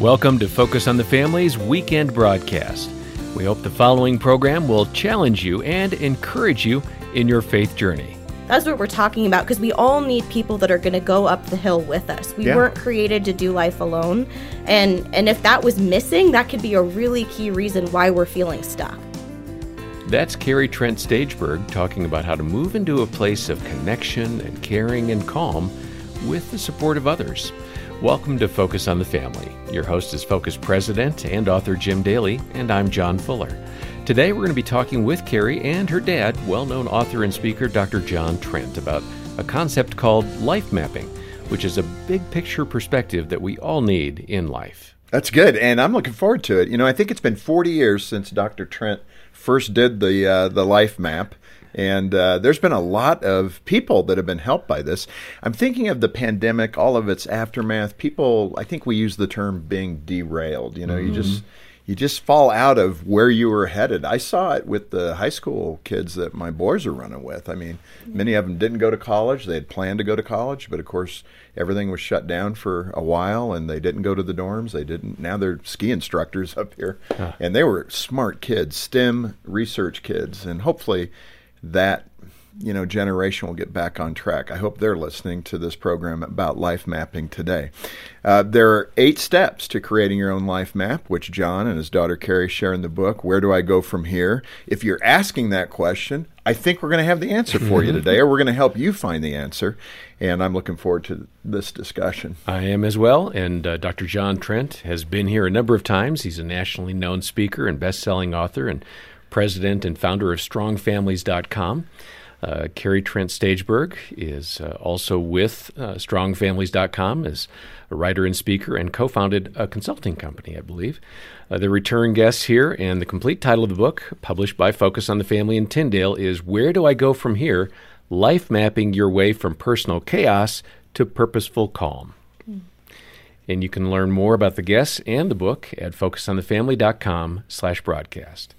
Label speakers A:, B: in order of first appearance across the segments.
A: Welcome to Focus on the Family's weekend broadcast. We hope the following program will challenge you and encourage you in your faith journey.
B: That's what we're talking about because we all need people that are going to go up the hill with us. We
C: Yeah.
B: weren't created to do life alone. And and if that was missing, that could be a really key reason why we're feeling stuck.
A: That's Kari Trent Stageberg talking about how to move into a place of connection and caring and calm with the support of others. Welcome to Focus on the Family. Your host is Focus President and author Jim Daly, and I'm John Fuller. Today we're going to be talking with Kari and her dad, well known author and speaker Dr. John Trent, about a concept called life mapping, which is a big picture perspective that we all need in life.
C: That's good, and I'm looking forward to it. You know, I think it's been 40 years since Dr. Trent first did the uh, the life map, and uh, there's been a lot of people that have been helped by this. I'm thinking of the pandemic, all of its aftermath. People, I think we use the term being derailed. You know, you just you just fall out of where you were headed. I saw it with the high school kids that my boys are running with. I mean, many of them didn't go to college. They had planned to go to college, but of course, everything was shut down for a while and they didn't go to the dorms. They didn't. Now they're ski instructors up here. And they were smart kids, STEM research kids, and hopefully that you know generation will get back on track. I hope they're listening to this program about life mapping today. Uh, there are eight steps to creating your own life map, which John and his daughter Kari share in the book. Where do I go from here? If you're asking that question, I think we're going to have the answer for you today, or we're going to help you find the answer. And I'm looking forward to this discussion.
A: I am as well, and uh, Dr. John Trent has been here a number of times. He's a nationally known speaker and best-selling author and president and founder of StrongFamilies.com. Uh, Kari Trent Stageberg is uh, also with uh, StrongFamilies.com as a writer and speaker and co-founded a consulting company, I believe. Uh, the return guests here and the complete title of the book, published by Focus on the Family in Tyndale, is "Where Do I Go from Here? Life Mapping Your Way from Personal Chaos to Purposeful Calm." And you can learn more about the guests and the book at focusonthefamily.com slash broadcast.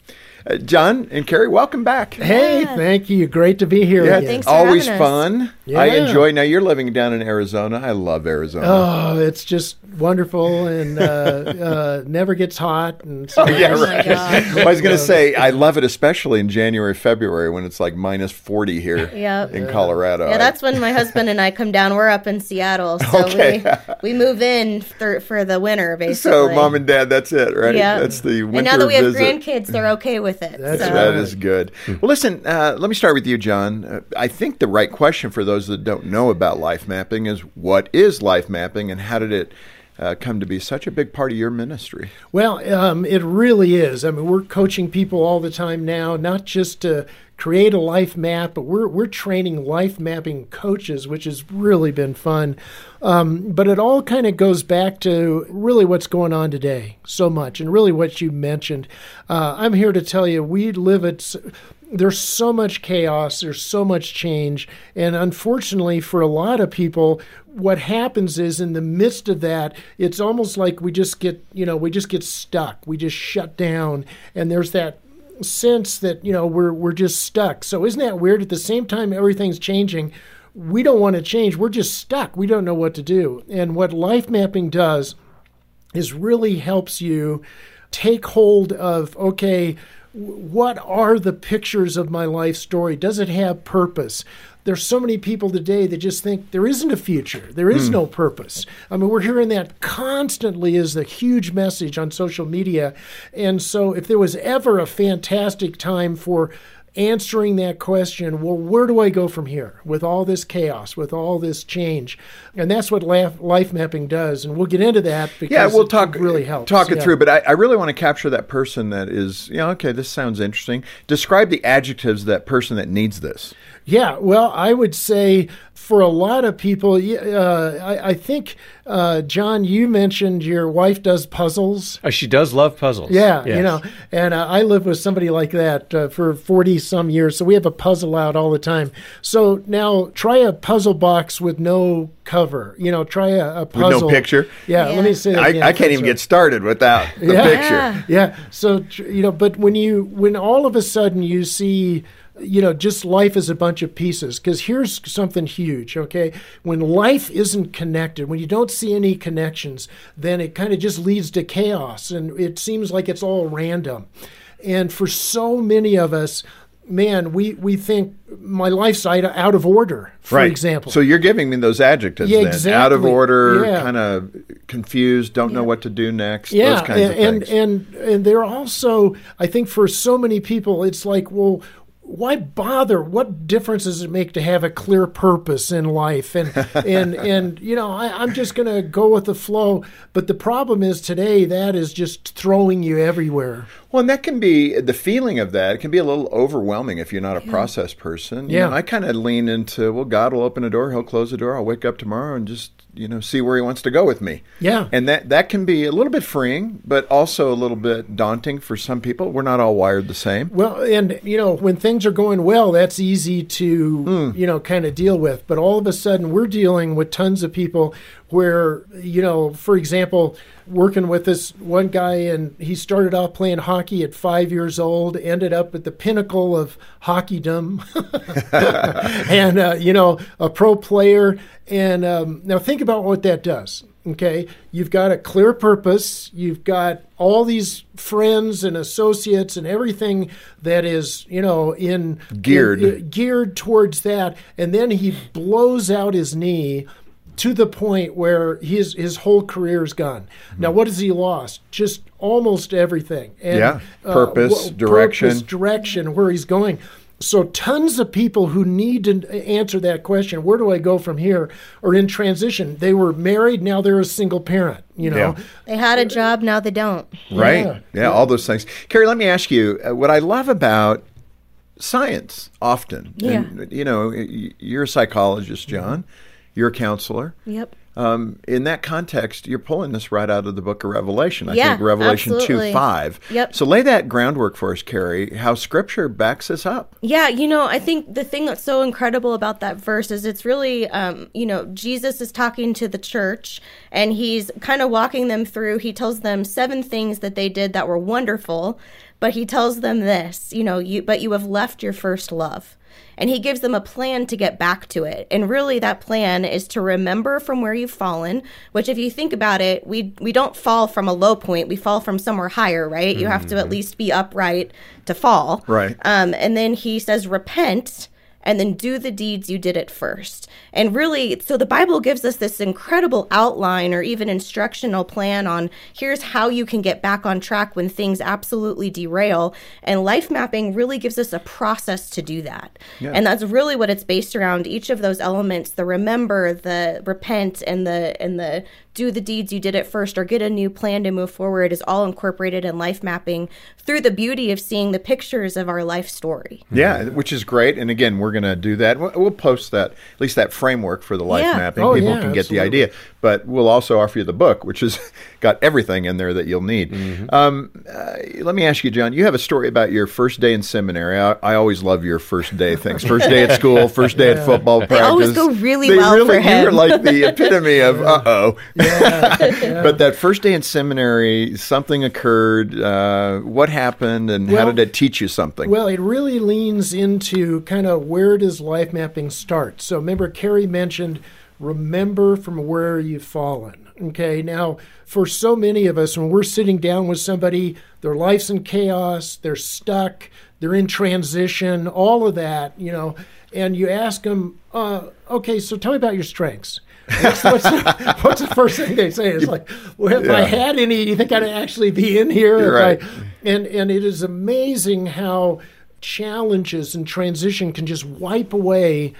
C: Uh, John and Kari, welcome back.
D: Hey, thank you. Great to be here
C: Yeah,
D: again.
B: Thanks for
C: always
B: having us.
C: fun.
D: Yeah.
C: I enjoy. Now you're living down in Arizona. I love Arizona.
D: Oh, it's just wonderful and uh, uh, never gets hot. And so
C: yeah,
B: Oh my
C: right.
B: gosh.
C: I was going to say I love it, especially in January, February when it's like minus forty here
B: Yep.
C: in Colorado.
B: Yeah, that's when my husband and I come down. We're up in Seattle, so
C: Okay.
B: we we move in for, for the winter, basically.
C: so mom and dad. That's it, right?
B: yeah,
C: That's the winter
B: And now that we have
C: visit.
B: grandkids, they're okay with it.
D: That's
B: so.
C: That is good. Well, listen, uh, let me start with you, John. Uh, I think the right question for those that don't know about life mapping is what is life mapping and how did it uh, come to be such a big part of your ministry?
D: Well, um, it really is. I mean, we're coaching people all the time now, not just to create a life map, but we're we're training life mapping coaches, which has really been fun. Um, but it all kind of goes back to really what's going on today so much, and really what you mentioned. Uh, I'm here to tell you, we live at. There's so much chaos. There's so much change, and unfortunately, for a lot of people, what happens is in the midst of that, it's almost like we just get, you know, we just get stuck. We just shut down, and there's that sense that you know we're we're just stuck. So isn't that weird? At the same time, everything's changing. We don't want to change. We're just stuck. We don't know what to do. And what life mapping does is really helps you take hold of okay what are the pictures of my life story? Does it have purpose? There's so many people today that just think there isn't a future. There is hmm. no purpose. I mean we're hearing that constantly is a huge message on social media. And so if there was ever a fantastic time for answering that question well where do i go from here with all this chaos with all this change and that's what life, mapping does and we'll get into that because
C: Yeah, we'll
D: it
C: talk
D: really helps
C: talk it
D: Yeah.
C: through. But I, I really want to capture that person that is, you know, okay, this sounds interesting. Describe the adjectives of that person that needs this.
D: Yeah, well, I would say for a lot of people, uh, I, I think, uh, John, you mentioned your wife does puzzles.
A: Uh, she does love puzzles.
D: Yeah,
A: Yes.
D: you know, and uh, I lived with somebody like that uh, for 40 some years. So we have a puzzle out all the time. So now try a puzzle box with no cover. You know, try a, a puzzle.
C: With no picture?
D: Yeah,
B: Yeah.
D: let me say that
C: I,
D: again.
C: I can't even get started without the
D: Yeah.
C: picture.
B: Yeah.
D: yeah so tr- you know but when you when all of a sudden you see you know, just life is a bunch of pieces. Because here's something huge, okay? When life isn't connected, when you don't see any connections, then it kind of just leads to chaos and it seems like it's all random. And for so many of us, man, we, we think my life's out of order, for
C: right.
D: example.
C: So you're giving me those adjectives
D: Yeah,
C: then.
D: exactly.
C: Out of order,
D: Yeah.
C: kind of confused, don't know what to do next,
D: yeah,
C: those kinds
D: and,
C: of
D: and and and they're also, I think, for so many people, it's like, well, why bother? What difference does it make to have a clear purpose in life? And and and you know, I, I'm just going to go with the flow. But the problem is today that is just throwing you everywhere.
C: Well, and that can be the feeling of that. It can be a little overwhelming if you're not a process person. You
D: Yeah.
C: know, I kind of lean into, well, God will open a door, He'll close the door. I'll wake up tomorrow and just you know see where He wants to go with me.
D: Yeah.
C: and that that can be a little bit freeing, but also a little bit daunting for some people. We're not all wired the same.
D: Well, and you know, when things are going well, that's easy to hmm. you know kind of deal with. But all of a sudden, we're dealing with tons of people where you know, for example, working with this one guy, and he started off playing hockey at five years old, ended up at the pinnacle of hockeydom, and uh, you know, a pro player. And um, now think about what that does. Okay, you've got a clear purpose. You've got all these friends and associates and everything that is, you know, in
C: Geared.
D: in- in- geared towards that. And then he blows out his knee to the point where his his whole career is gone. Mm-hmm. Now, what has he lost? Just almost everything. And,
C: Yeah. Uh, purpose,
D: wh-
C: direction.
D: purpose, direction, where he's going. So, tons of people who need to answer that question, where do I go from here, are in transition. They were married, now they're a single parent, you know.
C: Yeah.
B: They had a job, now they don't.
C: Right.
D: Yeah.
C: Yeah, all those things. Kari, let me ask you uh, what I love about science often. And, you know, you're a psychologist, John. You're a counselor.
B: Yep.
C: Um, in that context, you're pulling this right out of the book of Revelation. I
B: Yeah,
C: think Revelation 2 5.
B: Yep.
C: So lay that groundwork for us, Kari, how scripture backs us up.
B: Yeah, you know, I think the thing that's so incredible about that verse is it's really, um, you know, Jesus is talking to the church and he's kind of walking them through. He tells them seven things that they did that were wonderful, but he tells them this, you know, you but you have left your first love. And he gives them a plan to get back to it. And really that plan is to remember from where you've fallen, which if you think about it, we we don't fall from a low point, we fall from somewhere higher, right? You have to at least be upright to fall.
C: Right.
B: Um, and then he says, repent and then do the deeds you did at first. And really, so the Bible gives us this incredible outline or even instructional plan on here's how you can get back on track when things absolutely derail. And life mapping really gives us a process to do that. And that's really what it's based around. Each of those elements, the remember, the repent, and the and the do the deeds you did at first or get a new plan to move forward is all incorporated in life mapping through the beauty of seeing the pictures of our life story.
C: Yeah, which is great. And again, we're going to do that. We'll, we'll post that, at least that framework for the life
B: Yeah.
C: mapping.
D: Oh,
C: People
D: yeah,
C: can get the idea. But we'll also offer you the book, which has got everything in there that you'll need. Um, uh, let me ask you, John, you have a story about your first day in seminary. I, I always love your first day things. First day at school, first day at football practice.
B: always go really
C: They
B: well for
C: really, You're
B: him.
C: like the epitome of uh-oh. but that first day in seminary, something occurred. Uh, what happened and how did it teach you something?
D: Well, it really leans into kind of where does life mapping start. So remember, Kari mentioned remember from where you've fallen. Okay, now for so many of us, when we're sitting down with somebody, their life's in chaos, they're stuck, they're in transition, all of that, you know, and you ask them, uh, okay, so tell me about your strengths. What's, the, what's the first thing they say? It's like, well, if I had any, you think I'd actually be in here? If I-
C: right.
D: and and it is amazing how challenges and transition can just wipe away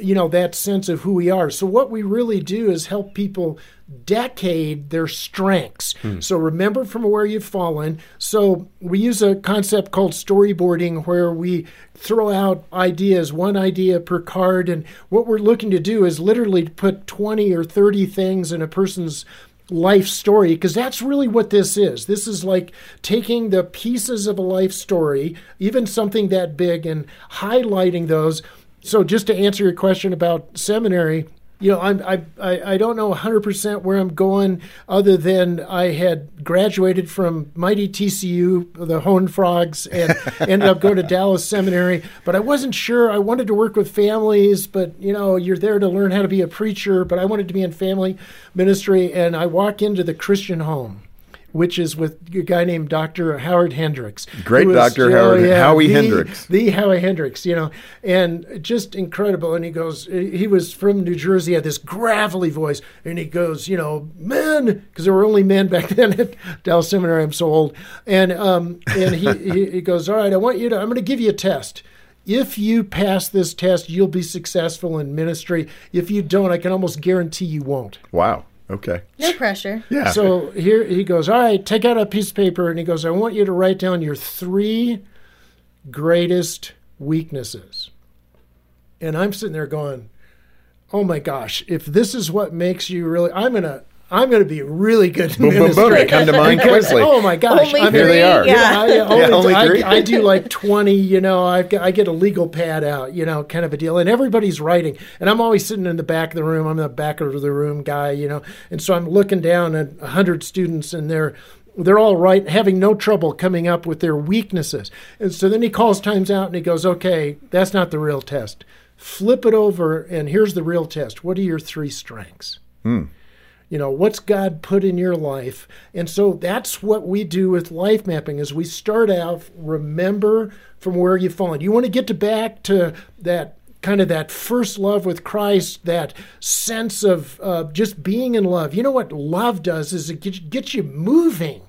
D: you know that sense of who we are so what we really do is help people decade their strengths hmm. so remember from where you've fallen so we use a concept called storyboarding where we throw out ideas one idea per card and what we're looking to do is literally put 20 or 30 things in a person's life story because that's really what this is. This is like taking the pieces of a life story, even something that big, and highlighting those. So, just to answer your question about seminary, you know, I'm, I, I, I don't know 100% where I'm going other than I had graduated from mighty TCU, the Horned Frogs, and ended up going to Dallas Seminary. But I wasn't sure. I wanted to work with families, but, you know, you're there to learn how to be a preacher, but I wanted to be in family ministry. And I walk into the Christian home which is with a guy named Dr. Howard Hendricks.
C: Great
D: who
C: Dr. Howard-
D: yeah,
C: Howie
D: the-
C: Hendricks.
D: The Howie Hendricks, you know, and just incredible. And he goes, he was from New Jersey, had this gravelly voice, and he goes, you know, men, because there were only men back then at Dallas Seminary. I'm so old. And, um, and he, he, he goes, all right, I want you to, I'm going to give you a test. If you pass this test, you'll be successful in ministry. If you don't, I can almost guarantee you won't.
C: Wow. Okay.
B: No pressure.
C: Yeah.
D: So here he goes, All right, take out a piece of paper. And he goes, I want you to write down your three greatest weaknesses. And I'm sitting there going, Oh my gosh, if this is what makes you really, I'm going to. I'm going to be really good in
C: boom, boom, boom.
D: ministry.
C: They come to mind
D: Because,
C: quickly.
D: Oh my gosh!
B: Only
D: I mean,
C: Here they are.
B: Yeah.
D: I, I only,
C: only
D: I-
C: three?
D: I, do like 20, you know, I've got, I get a legal pad out, you know, kind of a deal. And everybody's writing. And I'm always sitting in the back of the room. I'm the back of the room guy, you know. And so I'm looking down at 100 students and they're they're all right, having no trouble coming up with their weaknesses. And so then he calls times out and he goes, okay, that's not the real test. Flip it over and here's the real test. What are your three strengths? Hmm. You know what's god put in your life? And so that's what we do with life mapping is we start out remember from where you've fallen. You want to get to back to that kind of that first love with christ that sense of uh, just being in love. You know what love does is it gets, gets you moving.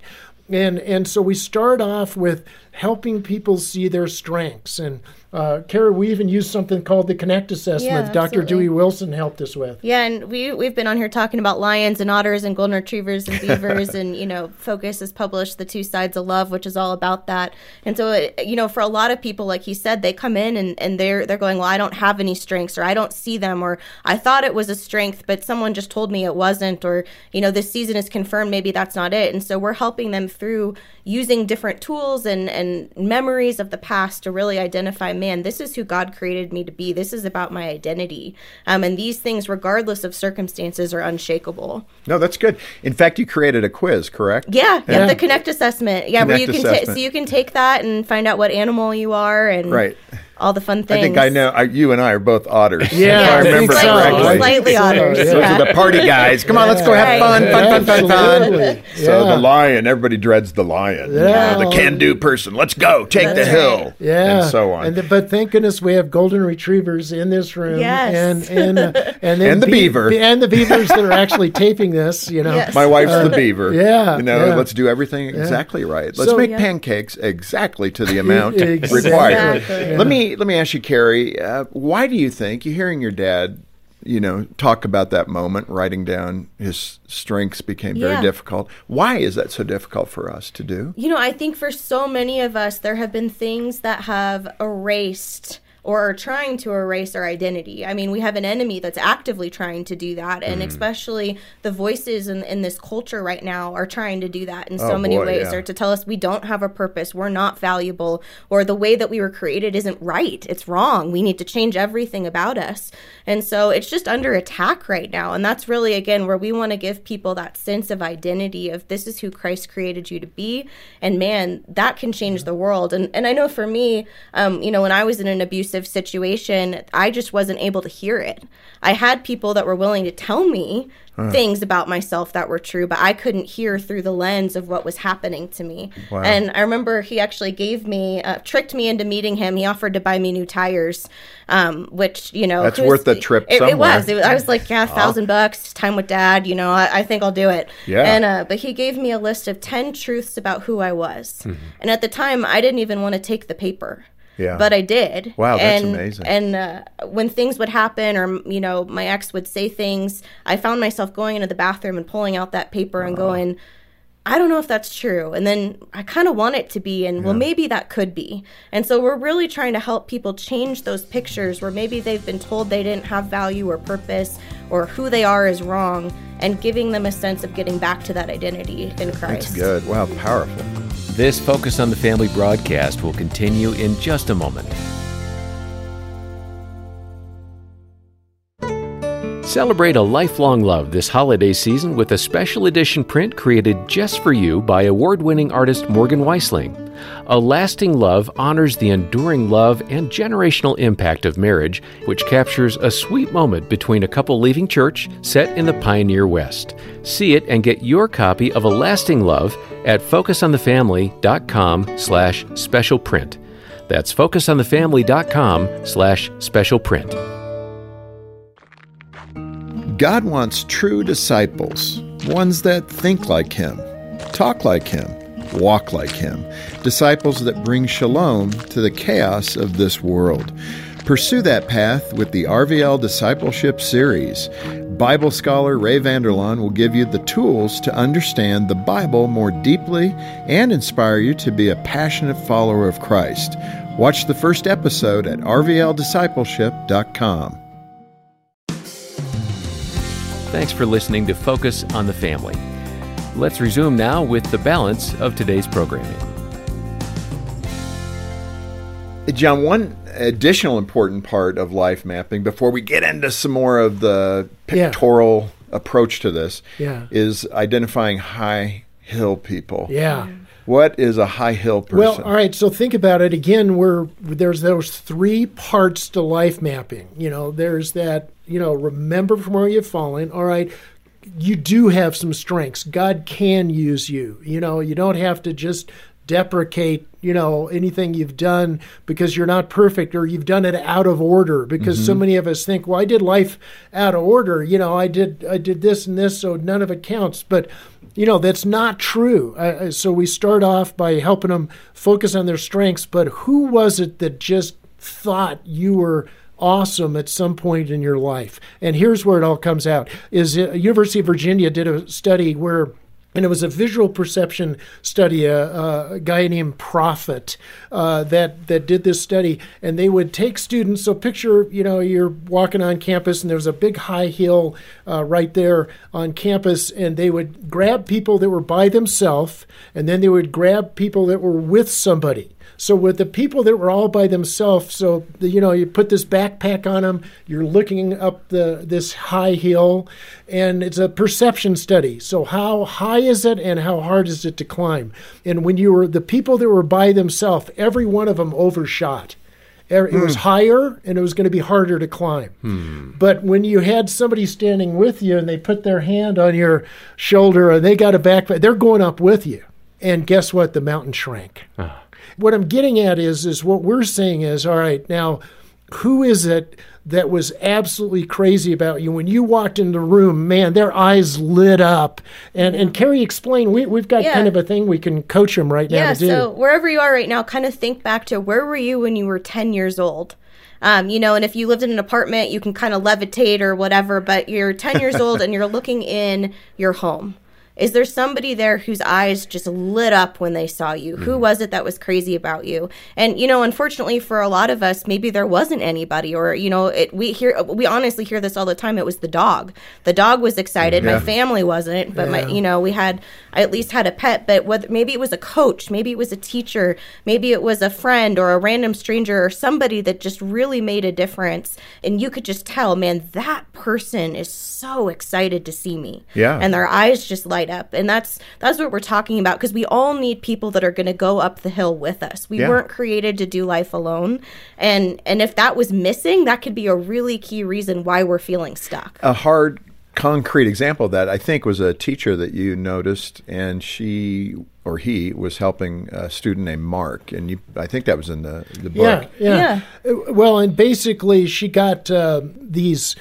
D: And and so we start off with helping people see their strengths and uh, Kari, we even used something called the Connect Assessment.
B: Yeah,
D: Dr. Dewey Wilson helped us with.
B: Yeah, and we we've been on here talking about lions and otters and golden retrievers and beavers, and you know, Focus has published the two sides of love, which is all about that. And so, it, you know, for a lot of people, like he said, they come in and, and they're they're going, well, I don't have any strengths, or I don't see them, or I thought it was a strength, but someone just told me it wasn't, or you know, this season is confirmed, maybe that's not it. And so we're helping them through using different tools and and memories of the past to really identify, man, this is who God created me to be. This is about my identity. Um, and these things, regardless of circumstances, are unshakable.
C: No, that's good. In fact, you created a quiz, correct?
B: Yeah, yeah.
D: Yeah.
B: the Connect assessment. Yeah, where you
C: Connect
B: can ta- so you can take that and find out what animal you are and
C: Right.
B: All the fun things.
C: I think I know. I, you and I are both otters.
D: Yeah,
C: if I
D: I think
C: remember
D: so.
C: correctly.
B: Slightly otters,
D: yeah.
C: Those
B: yeah.
C: are the party guys. Come on, let's go have
B: Right.
C: fun, fun, fun, fun, fun.
D: Absolutely.
C: So the lion, everybody dreads the lion. You know,
D: Yeah.
C: the can-do person. Let's go, take the hill,
B: right.
D: Yeah,
C: and so on.
D: And th- but thank goodness we have golden retrievers in this room.
B: Yes.
D: and and uh, and,
C: And the beaver.
D: and the beavers that are actually taping this. You know,
B: Yes.
C: My wife's the beaver.
D: yeah,
C: You know,
D: yeah.
C: let's do everything exactly right. Let's
D: So-
C: make
B: Yeah.
C: pancakes exactly to the amount
D: Exactly.
C: required.
B: Exactly.
C: Let me let me ask you, Kari. Uh, why do you think you hearing your dad, you know, talk about that moment, writing down his strengths became very
B: Yeah.
C: difficult? Why is that so difficult for us to do?
B: You know, I think for so many of us, there have been things that have erased or are trying to erase our identity. I mean, we have an enemy that's actively trying to do that. And especially the voices in, in this culture right now are trying to do that in so
C: Oh,
B: many
C: boy,
B: ways,
C: yeah.
B: or to tell us we don't have a purpose, we're not valuable, or the way that we were created isn't right. It's wrong. We need to change everything about us. And so it's just under attack right now. And that's really, again, where we want to give people that sense of identity of this is who Christ created you to be. And man, that can change the world. And, and I know for me, um, you know, when I was in an abusive situation, I just wasn't able to hear it. I had people that were willing to tell me things about myself that were true, but I couldn't hear through the lens of what was happening to me.
C: Wow.
B: And I remember he actually gave me, uh, tricked me into meeting him. He offered to buy me new tires, um, which, you know,
C: That's worth the trip
B: It, it was. It was. I was like, yeah, a thousand bucks, time with dad, you know, I, I think I'll do it.
C: Yeah.
B: And, uh, but he gave me a list of 10 truths about who I was. And at the time, I didn't even want to take the paper.
C: Yeah.
B: But I did.
C: Wow, that's
B: and,
C: amazing.
B: And uh, when things would happen, or you know, my ex would say things, I found myself going into the bathroom and pulling out that paper and going, I don't know if that's true. And then I kind of want it to be, and well, maybe that could be. And so we're really trying to help people change those pictures where maybe they've been told they didn't have value or purpose or who they are is wrong, and giving them a sense of getting back to that identity in Christ.
C: That's good. Wow, powerful.
A: This Focus on the Family broadcast will continue in just a moment. Celebrate a lifelong love this holiday season with a special edition print created just for you by award winning artist Morgan Weistling. A Lasting Love honors the enduring love and generational impact of marriage, which captures a sweet moment between a couple leaving church set in the pioneer West. See it and get your copy of A Lasting Love at focusonthefamily.com slash special print. That's focusonthefamily.com slash special print.
C: God wants true disciples, ones that think like Him, talk like Him, walk like Him, disciples that bring shalom to the chaos of this world. Pursue that path with the RVL Discipleship Series. Bible scholar Ray Vander Laan will give you the tools to understand the Bible more deeply and inspire you to be a passionate follower of Christ. Watch the first episode at rvldiscipleship.com.
A: Thanks for listening to Focus on the Family. Let's resume now with the balance of today's programming.
C: John, one additional important part of life mapping before we get into some more of the
D: Yeah.
C: pictorial approach to this
D: Yeah.
C: is identifying high hill people.
D: Yeah.
C: What is a high hill person?
D: Well, all right. So think about it again. We're there's those three parts to life mapping. You know, there's that. You know, remember from where you've fallen. All right. You do have some strengths. God can use you. You know, you don't have to just deprecate you know anything you've done because you're not perfect or you've done it out of order. Because so many of us think well i did life out of order. You know i did i did this and this so none of it counts. But you know that's not true. Uh, so we start off by helping them focus on their strengths. But who was it that just thought you were awesome at some point in your life? And here's where it all comes out. Is uh, university of virginia did a study where and it was a visual perception study. A, a guy named Proffitt uh, that that did this study, and they would take students. So picture, you know, you're walking on campus, and there's a big high hill uh, right there on campus, and they would grab people that were by themselves, and then they would grab people that were with somebody. So with the people that were all by themselves, so the, you know you put this backpack on them, you're looking up the this high hill, and it's a perception study. So how high is it, and how hard is it to climb? And when you were the people that were by themselves, every one of them overshot. It was hmm. higher, and it was going to be harder to climb. Hmm. But when you had somebody standing with you, and they put their hand on your shoulder, and they got a backpack, they're going up with you. And guess what? The mountain shrank ah. What I'm getting at is is what we're saying is all right now who is it that was absolutely crazy about you when you walked in the room man their eyes lit up and and Kari explain we, we've got
B: Yeah.
D: kind of a thing we can coach them right now
B: Yeah,
D: to do
B: so wherever you are right now, kind of think back to where were you when you were 10 years old? Um, you know, and if you lived in an apartment, you can kind of levitate or whatever, but you're 10 years old and you're looking in your home. Is there somebody there whose eyes just lit up when they saw you? Who mm. was it that was crazy about you? And you know, unfortunately for a lot of us, maybe there wasn't anybody, or you know, it, we hear we honestly hear this all the time. It was the dog. The dog was excited.
C: Yeah.
B: My family wasn't, but my you know we had I at least had a pet. But whether maybe it was a coach, maybe it was a teacher, maybe it was a friend or a random stranger or somebody that just really made a difference, and you could just tell, man, that person is so excited to see me.
C: Yeah.
B: and their eyes just light up and that's that's what we're talking about because we all need people that are going to go up the hill with us we
C: Yeah.
B: weren't created to do life alone and and if that was missing that could be a really key reason why we're feeling stuck
C: a hard concrete example of that I think was a teacher that you noticed, and she or he was helping a student named Mark, and you I think that was in the the book.
D: Yeah, yeah. Uh, Well, and basically, she got uh, these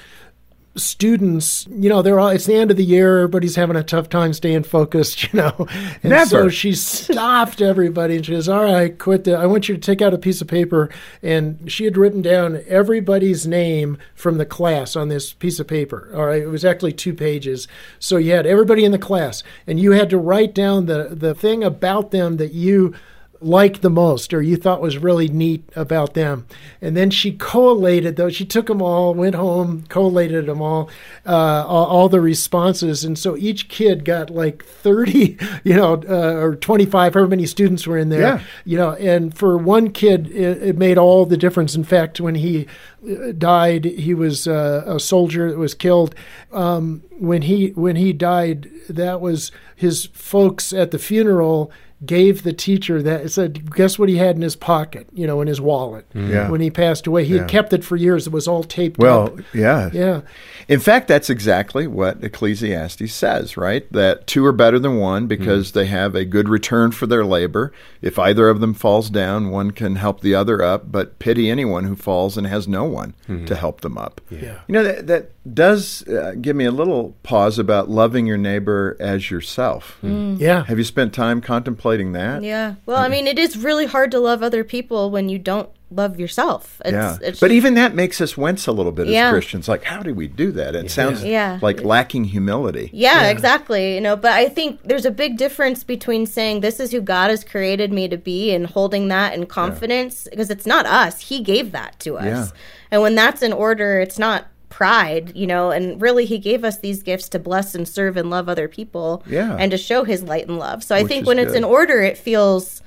D: students. You know, they're all. It's the end of the year. Everybody's having a tough time staying focused. You know, and
C: Never.
D: so she stopped everybody and she goes, "All right, quit. The, I want you to take out a piece of paper." And she had written down everybody's name from the class on this piece of paper. All right, it was actually two pages. So you had everybody in the class, and you had to write down the the thing about them that you liked the most or you thought was really neat about them. And then she collated those. She took them all, went home, collated them all, uh, all, all the responses. And so each kid got like 30, you know, uh, or 25, however many students were in there.
C: Yeah.
D: You know, and for one kid, it, it made all the difference. In fact, when he uh, died. He was uh, a soldier that was killed. Um, when he when he died, that was his folks at the funeral gave the teacher that said, guess what he had in his pocket, you know, in his wallet mm-hmm.
C: Yeah.
D: when he passed away. He
C: Yeah.
D: had kept it for years. It was all taped
C: Well,
D: up.
C: yeah.
D: Yeah.
C: In fact, that's exactly what Ecclesiastes says, right? That two are better than one because mm. they have a good return for their labor. If either of them falls down, one can help the other up, but pity anyone who falls and has no one mm-hmm. to help them up.
D: Yeah.
C: You know, that, that does uh, give me a little pause about loving your neighbor as yourself.
D: Yeah.
C: Have you spent time contemplating that?
B: Yeah. Well, I mean, it is really hard to love other people when you don't love yourself. It's,
C: Yeah,
B: it's
C: but even that makes us wince a little bit as Christians. Like, how do we do that? It sounds
B: Yeah.
C: like lacking humility.
B: Yeah, exactly. You know, but I think there's a big difference between saying this is who God has created me to be and holding that in confidence because it's not us. He gave that to us.
C: Yeah.
B: And when that's in order, it's not pride, you know, and really he gave us these gifts to bless and serve and love other people
C: Yeah.
B: and to show his light and love. So I think when it's in order, it feels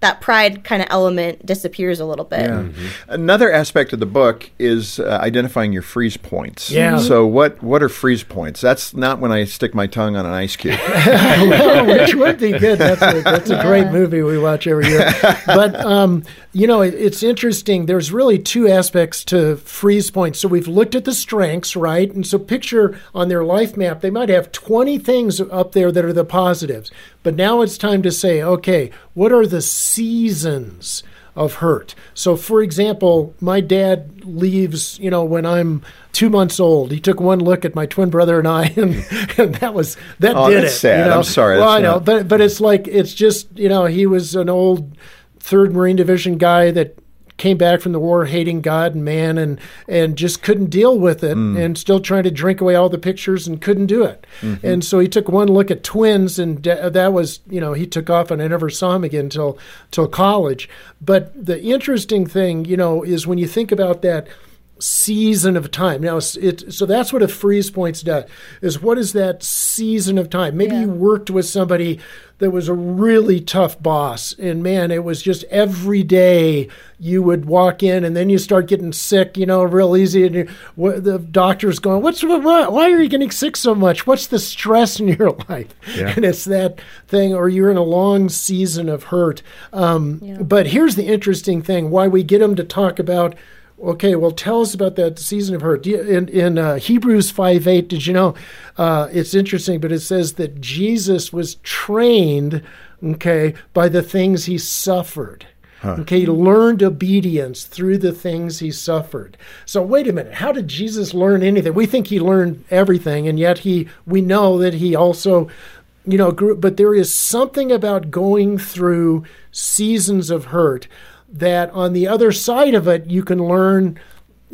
B: that pride kind of element disappears a little bit.
C: Yeah. Another aspect of the book is uh, identifying your freeze points.
D: Yeah.
C: So what what are freeze points? That's not when I stick my tongue on an ice cube.
D: well, which would be good. That's a, that's a great movie we watch every year. But um, you know, it, it's interesting. There's really two aspects to freeze points. So we've looked at the strengths, right? And so picture on their life map, they might have 20 things up there that are the positives. But now it's time to say, okay, what are the seasons? Of hurt. So, for example, my dad leaves, you know, when I'm two months old. He took one look at my twin brother and I, and, and that was that
C: Oh,
D: did it.
C: sad.
D: You know?
C: I'm sorry,
D: Well,
C: that's
D: I know,
C: not-
D: but but it's like it's just you know he was an old third Marine Division guy that came back from the war hating God and man and and just couldn't deal with it
C: Mm.
D: and still trying to drink away all the pictures and couldn't do it.
C: Mm-hmm.
D: And so he took one look at twins and that was you know he took off and I never saw him again till till college. But the interesting thing you know is when you think about that season of time. Now, it so that's what a freeze points does. Is what is that season of time? Maybe
B: Yeah.
D: you worked with somebody that was a really tough boss, and man, it was just every day you would walk in, and then you start getting sick, you know, real easy, and you, wh- the doctor's going, "What's what, why are you getting sick so much? What's the stress in your life?"
C: Yeah.
D: And it's that thing, or you're in a long season of hurt. Um, But here's the interesting thing: why we get them to talk about Okay, well, tell us about that season of hurt. In, in uh, Hebrews 5 8, did you know? Uh, it's interesting, but it says that Jesus was trained, okay, by the things he suffered. Okay, he learned obedience through the things he suffered. So wait a minute, how did Jesus learn anything? We think he learned everything, and yet he we know that he also you know, grew, but there is something about going through seasons of hurt that on the other side of it, you can learn,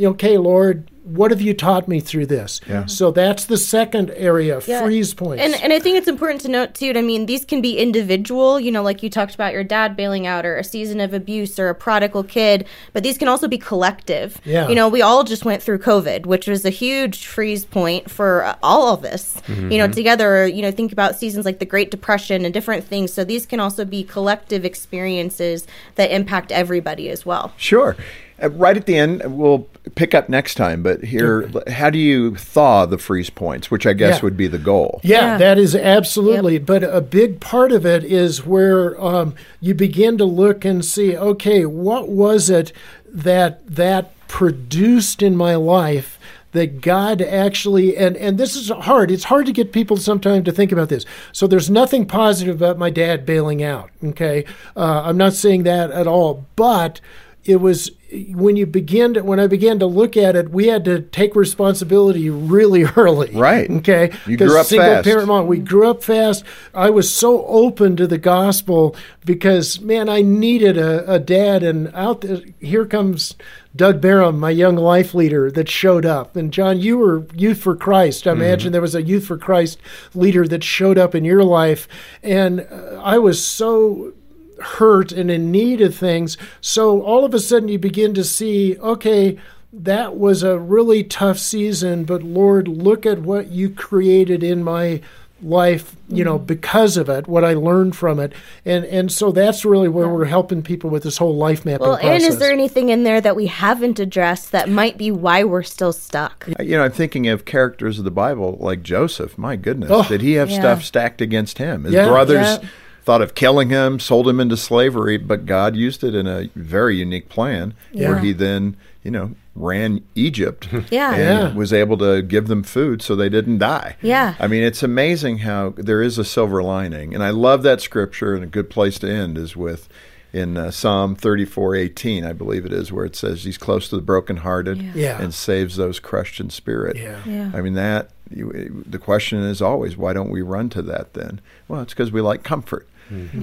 D: okay, Lord, what have you taught me through this?
C: Yeah.
D: So that's the second area,
B: Yeah.
D: freeze points.
B: And and I think it's important to note too. I mean, these can be individual. You know, like you talked about your dad bailing out, or a season of abuse, or a prodigal kid. But these can also be collective.
D: Yeah.
B: You know, we all just went through COVID, which was a huge freeze point for uh, all of us. You know, together. You know, think about seasons like the Great Depression and different things. So these can also be collective experiences that impact everybody as well.
C: Sure. Uh, right at the end, we'll pick up next time. But here, how do you thaw the freeze points, which I guess
D: Yeah.
C: would be the goal?
D: Yeah,
B: Yeah.
D: that is absolutely. But a big part of it is where um, you begin to look and see, okay, what was it that that produced in my life that God actually and and this is hard. It's hard to get people sometimes to think about this. So there's nothing positive about my dad bailing out. Okay, uh, I'm not saying that at all, but it was when you begin to when I began to look at it, we had to take responsibility really early.
C: Right.
D: Okay.
C: You grew up
D: single
C: fast.
D: parent mom, we grew up fast. I was so open to the gospel because man, I needed a, a dad, and out there, here comes Doug Barram, my young life leader, that showed up. And John, you were Youth for Christ. I
C: Mm-hmm.
D: imagine there was a Youth for Christ leader that showed up in your life, and uh, I was so hurt and in need of things. So all of a sudden, you begin to see, okay, that was a really tough season, but Lord, look at what you created in my life, you know, mm-hmm. because of it, what I learned from it. And and so that's really where we're helping people with this whole life mapping
B: Well,
D: process.
B: and is there anything in there that we haven't addressed that might be why we're still stuck?
C: You know, I'm thinking of characters of the Bible like Joseph. My goodness,
D: Oh.
C: did he have
B: Yeah.
C: stuff stacked against him? His
D: Yeah.
C: brothers
B: Yeah.
C: Thought of killing him, sold him into slavery, but God used it in a very unique plan where he then, you know, ran Egypt
B: Yeah.
C: and
D: Yeah.
C: was able to give them food so they didn't die.
B: Yeah.
C: I mean, it's amazing how there is a silver lining. And I love that scripture, and a good place to end is with in uh, Psalm 34:18, I believe it is, where it says he's close to the brokenhearted
B: Yeah.
D: Yeah.
C: and saves those crushed in spirit.
D: Yeah.
B: Yeah.
C: I mean that you, the question is always why don't we run to that then? Well, it's because we like comfort.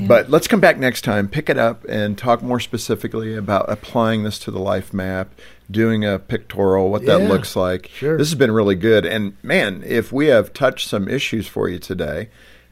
C: But let's come back next time, pick it up, and talk more specifically about applying this to the life map, doing a pictorial, what that
D: Yeah,
C: looks like.
D: sure.
C: This has been really good. And man, if we have touched some issues for you today,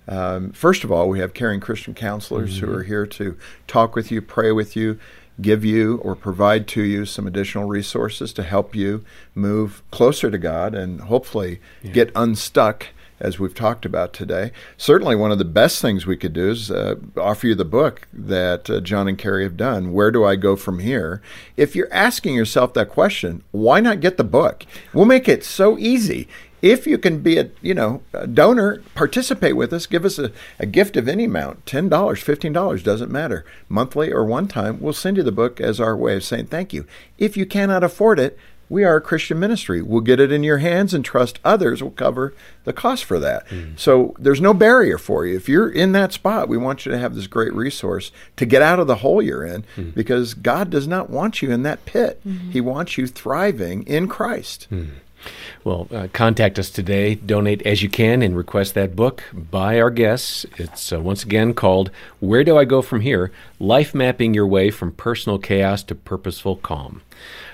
C: um, first of all, we have caring Christian counselors who are here to talk with you, pray with you, give you or provide to you some additional resources to help you move closer to God and hopefully get unstuck. As we've talked about today, certainly one of the best things we could do is uh, offer you the book that uh, John and Kari have done. Where do I go from here? If you're asking yourself that question, why not get the book? We'll make it so easy if you can be a you know a donor participate with us give us a, a gift of any amount $10 $15 doesn't matter monthly or one time we'll send you the book as our way of saying thank you if you cannot afford it we are a christian ministry. We'll get it in your hands and trust others will cover the cost for that. So there's no barrier for you. If you're in that spot we want you to have this great resource to get out of the hole you're in because god does not want you in that pit. He wants you thriving in christ.
A: Well, uh, contact us today. Donate as you can and request that book by our guests. It's uh, once again called Where Do I Go From Here? Life Mapping Your Way from Personal Chaos to Purposeful Calm.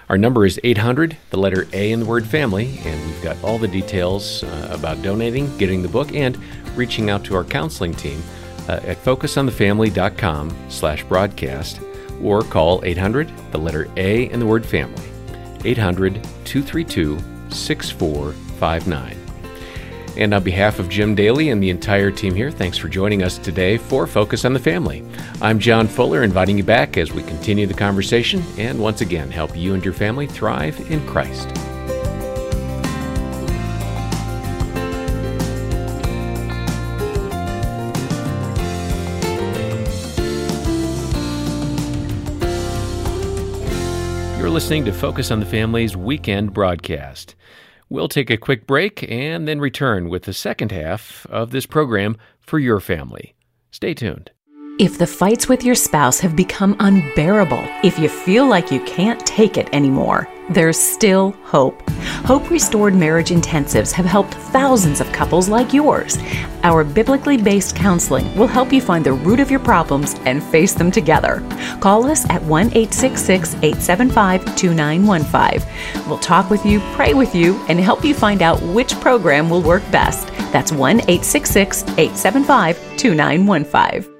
A: Our number is 800, the letter A in the word family, and we've got all the details uh, about donating, getting the book, and reaching out to our counseling team uh, at focusonthefamily.com slash broadcast or call 800, the letter A in the word family. 800 232 6459. And on behalf of Jim Daly and the entire team here, thanks for joining us today for Focus on the Family. I'm John Fuller, inviting you back as we continue the conversation and once again help you and your family thrive in Christ. You're listening to Focus on the Family's weekend broadcast. We'll take a quick break and then return with the second half of this program for your family. Stay tuned.
E: If the fights with your spouse have become unbearable, if you feel like you can't take it anymore, there's still hope. Hope Restored Marriage Intensives have helped thousands of couples like yours. Our biblically based counseling will help you find the root of your problems and face them together. Call us at 1 866 875 2915. We'll talk with you, pray with you, and help you find out which program will work best. That's 1 866 875 2915.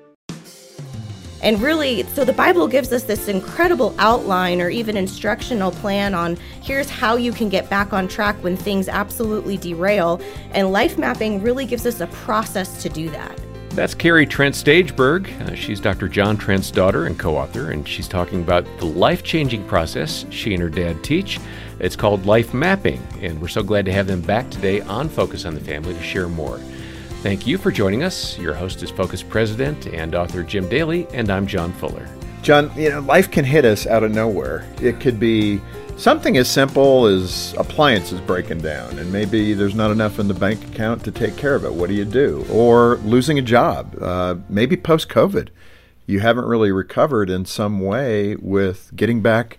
B: And really, so the Bible gives us this incredible outline or even instructional plan on here's how you can get back on track when things absolutely derail. And life mapping really gives us a process to do that.
A: That's Kari Trent Stageberg. Uh, she's Dr. John Trent's daughter and co author, and she's talking about the life changing process she and her dad teach. It's called life mapping, and we're so glad to have them back today on Focus on the Family to share more. Thank you for joining us. Your host is Focus President and author Jim Daly, and I'm John Fuller.
C: John, you know, life can hit us out of nowhere. It could be something as simple as appliances breaking down, and maybe there's not enough in the bank account to take care of it. What do you do? Or losing a job, uh, maybe post COVID. You haven't really recovered in some way with getting back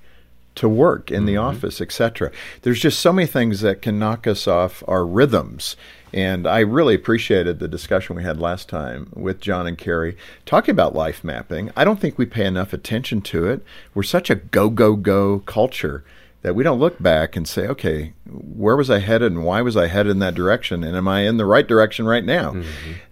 C: to work in the office, etc. There's just so many things that can knock us off our rhythms. And I really appreciated the discussion we had last time with John and Carrie talking about life mapping. I don't think we pay enough attention to it. We're such a go, go, go culture that we don't look back and say, okay, where was I headed and why was I headed in that direction? And am I in the right direction right now?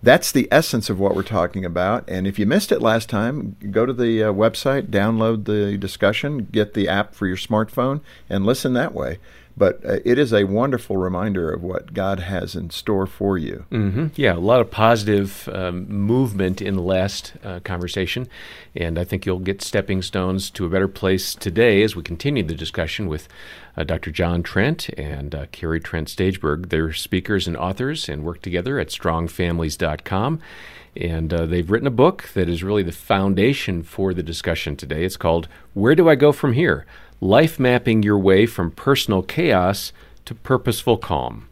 C: That's the essence of what we're talking about. And if you missed it last time, go to the uh, website, download the discussion, get the app for your smartphone, and listen that way. But uh, it is a wonderful reminder of what God has in store for you.
A: Mm-hmm. Yeah, a lot of positive um, movement in the last uh, conversation, and I think you'll get stepping stones to a better place today as we continue the discussion with uh, Dr. John Trent and uh, Kari Trent Stageberg. They're speakers and authors and work together at strongfamilies.com. And uh, they've written a book that is really the foundation for the discussion today. It's called Where Do I Go From Here? Life Mapping Your Way from Personal Chaos to Purposeful Calm.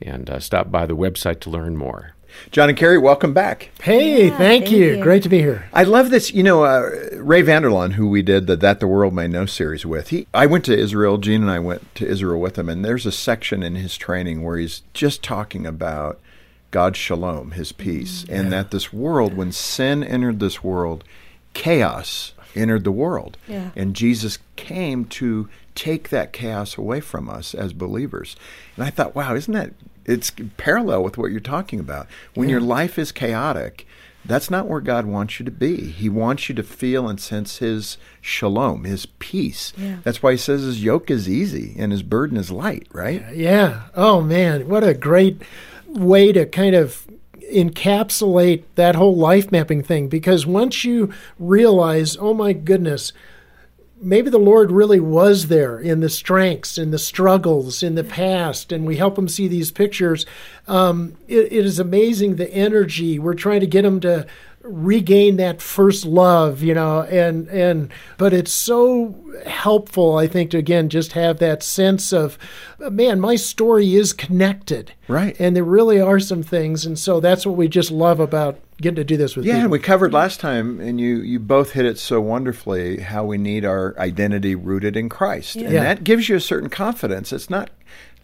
A: And uh, stop by the website to learn more.
C: John and Kari, welcome back.
D: Hey,
B: Yeah,
D: thank,
B: thank
D: you.
B: you.
D: Great to be here.
C: I love this. You know, uh, Ray Vander Laan, who we did the That the World May Know series with, he, I went to Israel. Jean and I went to Israel with him, and there's a section in his training where he's just talking about God's shalom, his peace, and that this world, when sin entered this world, chaos entered the world.
B: Yeah.
C: And Jesus came to take that chaos away from us as believers. And I thought, wow, isn't that it's parallel with what you're talking about. When your life is chaotic, that's not where God wants you to be. He wants you to feel and sense his shalom, his peace.
B: Yeah.
C: That's why he says his yoke is easy and his burden is light, right?
D: Yeah. Oh man, what a great way to kind of encapsulate that whole life mapping thing because once you realize, oh my goodness, maybe the Lord really was there in the strengths, in the struggles, in the past, and we help them see these pictures. Um, it, it is amazing the energy. We're trying to get them to regain that first love, you know, and and but it's so helpful, I think, to again just have that sense of, man, my story is connected,
C: Right.
D: And there really are some things, and so that's what we just love about getting to do this with
C: Yeah,
D: people.
C: and we covered last time, and you you both hit it so wonderfully how we need our identity rooted in Christ, and
D: Yeah.
C: that gives you a certain confidence. It's not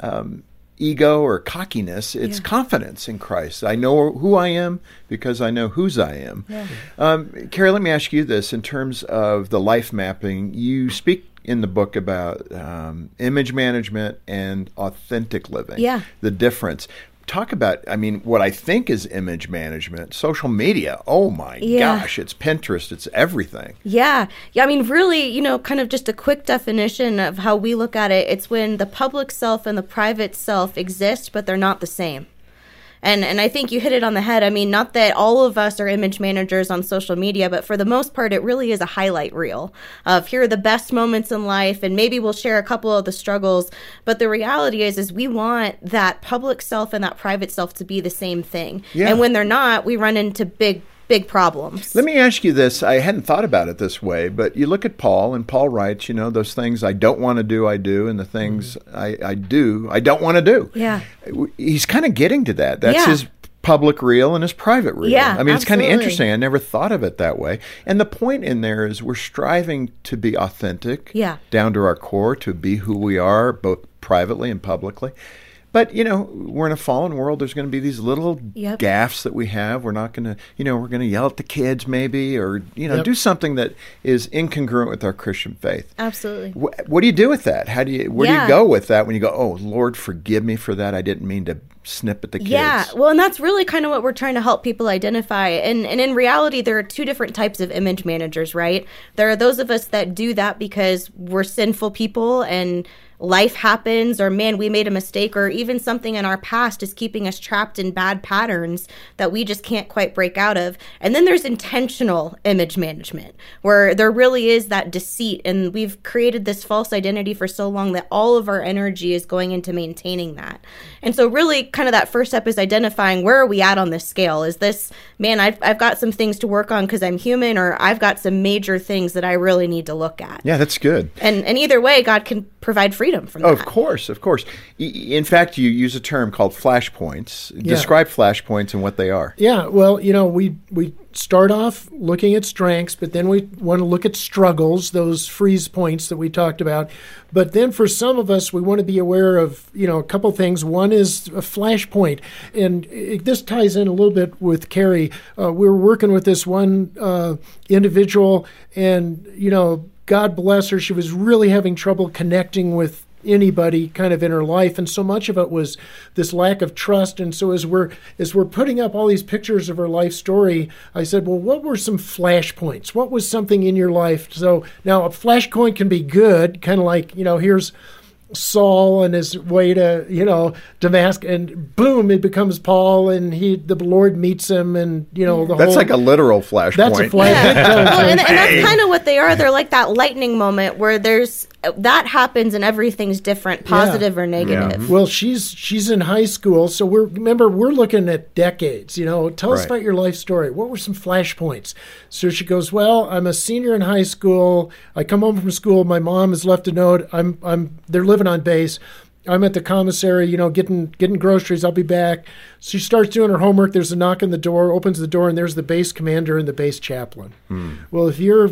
C: um, ego or cockiness; it's confidence in Christ. I know who I am because I know whose I am. Um, Kari, let me ask you this: in terms of the life mapping, you speak in the book about um, image management and authentic living.
B: Yeah.
C: the difference talk about i mean what i think is image management social media oh my
B: Yeah.
C: gosh it's pinterest it's everything
B: Yeah. Yeah. I mean, really, you know, kind of just a quick definition of how we look at it. It's when the public self and the private self exist, but they're not the same. And, and I think you hit it on the head. I mean, not that all of us are image managers on social media, but for the most part, it really is a highlight reel of here are the best moments in life, and maybe we'll share a couple of the struggles. But the reality is, is we want that public self and that private self to be the same thing.
C: Yeah.
B: And when they're not, we run into big, big problems.
C: let me ask you this. I hadn't thought about it this way but you look at paul and paul writes you know those things i don't want to do i do and the things mm-hmm. I, I do i don't want to do.
B: Yeah.
C: he's kind of getting to that. That's
B: Yeah.
C: his public reel and his private reel
B: Yeah,
C: i mean it's kind of interesting. I never thought of it that way. And the point in there is we're striving to be authentic
B: Yeah.
C: down to our core to be who we are both privately and publicly but you know we're in a fallen world there's going to be these little
B: Yep.
C: gaffes that we have we're not going to you know we're going to yell at the kids maybe or you know
D: Yep.
C: do something that is incongruent with our christian faith
B: Absolutely.
C: Wh- what do you do with that how do you where do you go with that when you go oh lord forgive me for that i didn't mean to snip at the kids
B: Yeah, well, and that's really kind of what we're trying to help people identify. And and in reality, there are two different types of image managers, right? There are those of us that do that because we're sinful people and life happens, or man, we made a mistake, or even something in our past is keeping us trapped in bad patterns that we just can't quite break out of. And then there's intentional image management, where there really is that deceit, and we've created this false identity for so long that all of our energy is going into maintaining that. And so, really, kind of that first step is identifying where are we at on this scale? Is this, man, I've, I've got some things to work on because I'm human, or I've got some major things that I really need to look at.
C: yeah that's good
B: And, and either way, God can provide freedom from
C: Oh,
B: that.
C: of course, of course. In fact, you use a term called flashpoints. Describe flashpoints and what they are.
D: Yeah, well, you know, we we start off looking at strengths, but then we want to look at struggles, those freeze points that we talked about. But then for some of us, we want to be aware of, you know, a couple things. One is a flashpoint, and it, this ties in a little bit with Kari. Uh, we were working with this one uh, individual, and you know, God bless her, she was really having trouble connecting with anybody kind of in her life and so much of it was this lack of trust. And so as we're as we're putting up all these pictures of her life story i said well what were some flashpoints? What was something in your life? So now a flashpoint can be good kind of like you know here's Saul on his way to you know Damascus, and boom, it becomes Paul, and he the Lord meets him, and you know the
C: That's
D: whole.
C: like a literal flashpoint.
D: that's a flash.
B: well, and, and that's kind of what they are. They're like that lightning moment where there's that happens and everything's different, positive or negative.
D: Well, she's she's in high school, so we're remember we're looking at decades. You know, tell us about your life story. What were some flashpoints? So she goes, "Well, I'm a senior in high school. I come home from school. My mom has left a note. I'm I'm they're living on base. I'm at the commissary, you know, getting getting groceries. I'll be back." She starts doing her homework. There's a knock on the door. Opens the door, and there's the base commander and the base chaplain. Well, if you're